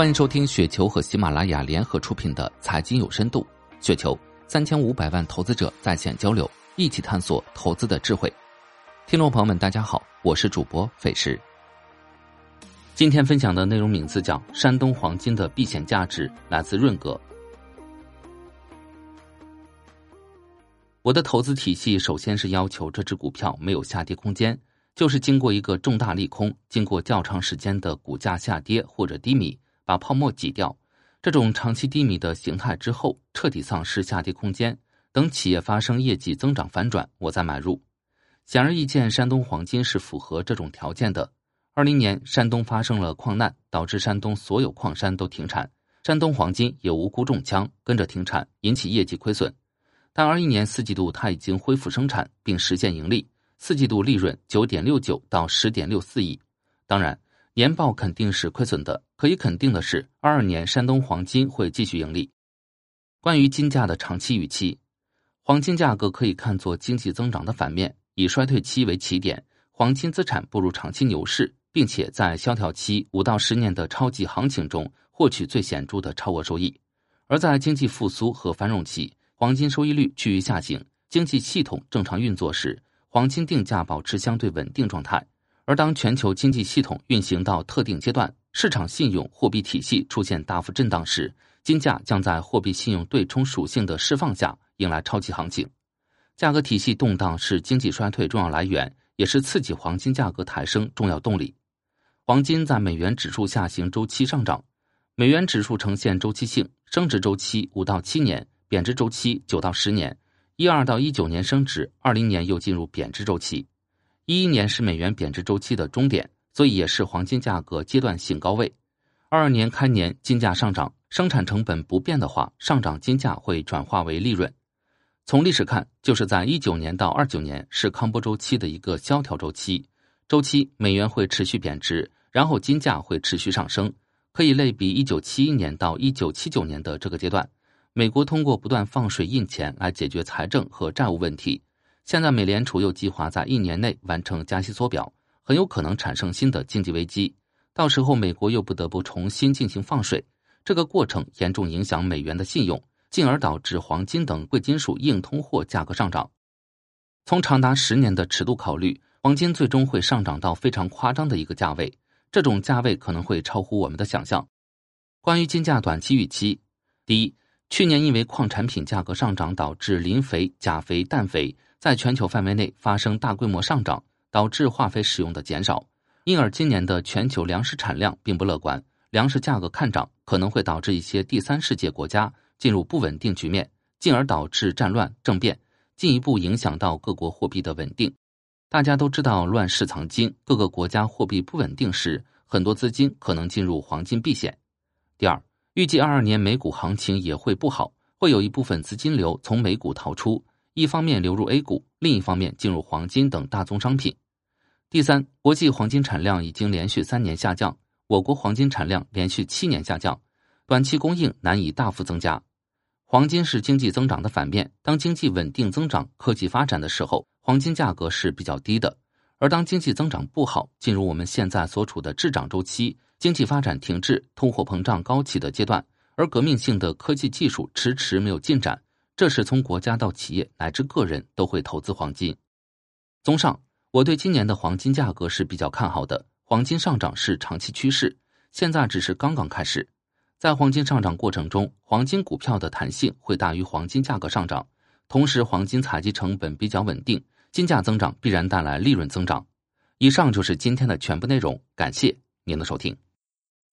欢迎收听雪球和喜马拉雅联合出品的《财经有深度》，雪球三千五百万投资者在线交流，一起探索投资的智慧。听众朋友们，大家好，我是主播费时。今天分享的内容名字叫《山东黄金的避险价值》，来自润格。我的投资体系首先是要求这只股票没有下跌空间，就是经过一个重大利空，经过较长时间的股价下跌或者低迷。把泡沫挤掉，这种长期低迷的形态之后，彻底丧失下跌空间。等企业发生业绩增长反转，我再买入。显而易见，山东黄金是符合这种条件的。二零年，山东发生了矿难，导致山东所有矿山都停产，山东黄金也无辜中枪，跟着停产，引起业绩亏损。但二一年四季度，它已经恢复生产并实现盈利，四季度利润九点六九到十点六四亿。当然。年报肯定是亏损的，可以肯定的是，二二年山东黄金会继续盈利。关于金价的长期预期，黄金价格可以看作经济增长的反面，以衰退期为起点，黄金资产步入长期牛市，并且在萧条期五到十年的超级行情中获取最显著的超额收益；而在经济复苏和繁荣期，黄金收益率趋于下行，经济系统正常运作时，黄金定价保持相对稳定状态。而当全球经济系统运行到特定阶段，市场信用货币体系出现大幅震荡时，金价将在货币信用对冲属性的释放下迎来超级行情。价格体系动荡是经济衰退重要来源，也是刺激黄金价格抬升重要动力。黄金在美元指数下行周期上涨，美元指数呈现周期性升值周期五到七年，贬值周期九到十年。一二到一九年升值，二零年又进入贬值周期。一一年是美元贬值周期的终点，所以也是黄金价格阶段性高位。二二年开年金价上涨，生产成本不变的话，上涨金价会转化为利润。从历史看，就是在一九年到二九年是康波周期的一个萧条周期，周期美元会持续贬值，然后金价会持续上升。可以类比一九七一年到一九七九年的这个阶段，美国通过不断放水印钱来解决财政和债务问题。现在美联储又计划在一年内完成加息缩表，很有可能产生新的经济危机。到时候美国又不得不重新进行放水，这个过程严重影响美元的信用，进而导致黄金等贵金属硬通货价格上涨。从长达十年的尺度考虑，黄金最终会上涨到非常夸张的一个价位，这种价位可能会超乎我们的想象。关于金价短期预期，第一，去年因为矿产品价格上涨导致磷肥、钾肥、氮肥。在全球范围内发生大规模上涨，导致化肥使用的减少，因而今年的全球粮食产量并不乐观，粮食价格看涨可能会导致一些第三世界国家进入不稳定局面，进而导致战乱政变，进一步影响到各国货币的稳定。大家都知道乱世藏金，各个国家货币不稳定时，很多资金可能进入黄金避险。第二，预计二二年美股行情也会不好，会有一部分资金流从美股逃出。一方面流入 A 股，另一方面进入黄金等大宗商品。第三，国际黄金产量已经连续三年下降，我国黄金产量连续七年下降，短期供应难以大幅增加。黄金是经济增长的反面，当经济稳定增长、科技发展的时候，黄金价格是比较低的；而当经济增长不好，进入我们现在所处的滞涨周期，经济发展停滞、通货膨胀高企的阶段，而革命性的科技技术迟迟没有进展。这是从国家到企业乃至个人都会投资黄金。综上，我对今年的黄金价格是比较看好的。黄金上涨是长期趋势，现在只是刚刚开始。在黄金上涨过程中，黄金股票的弹性会大于黄金价格上涨，同时黄金采集成本比较稳定，金价增长必然带来利润增长。以上就是今天的全部内容，感谢您的收听。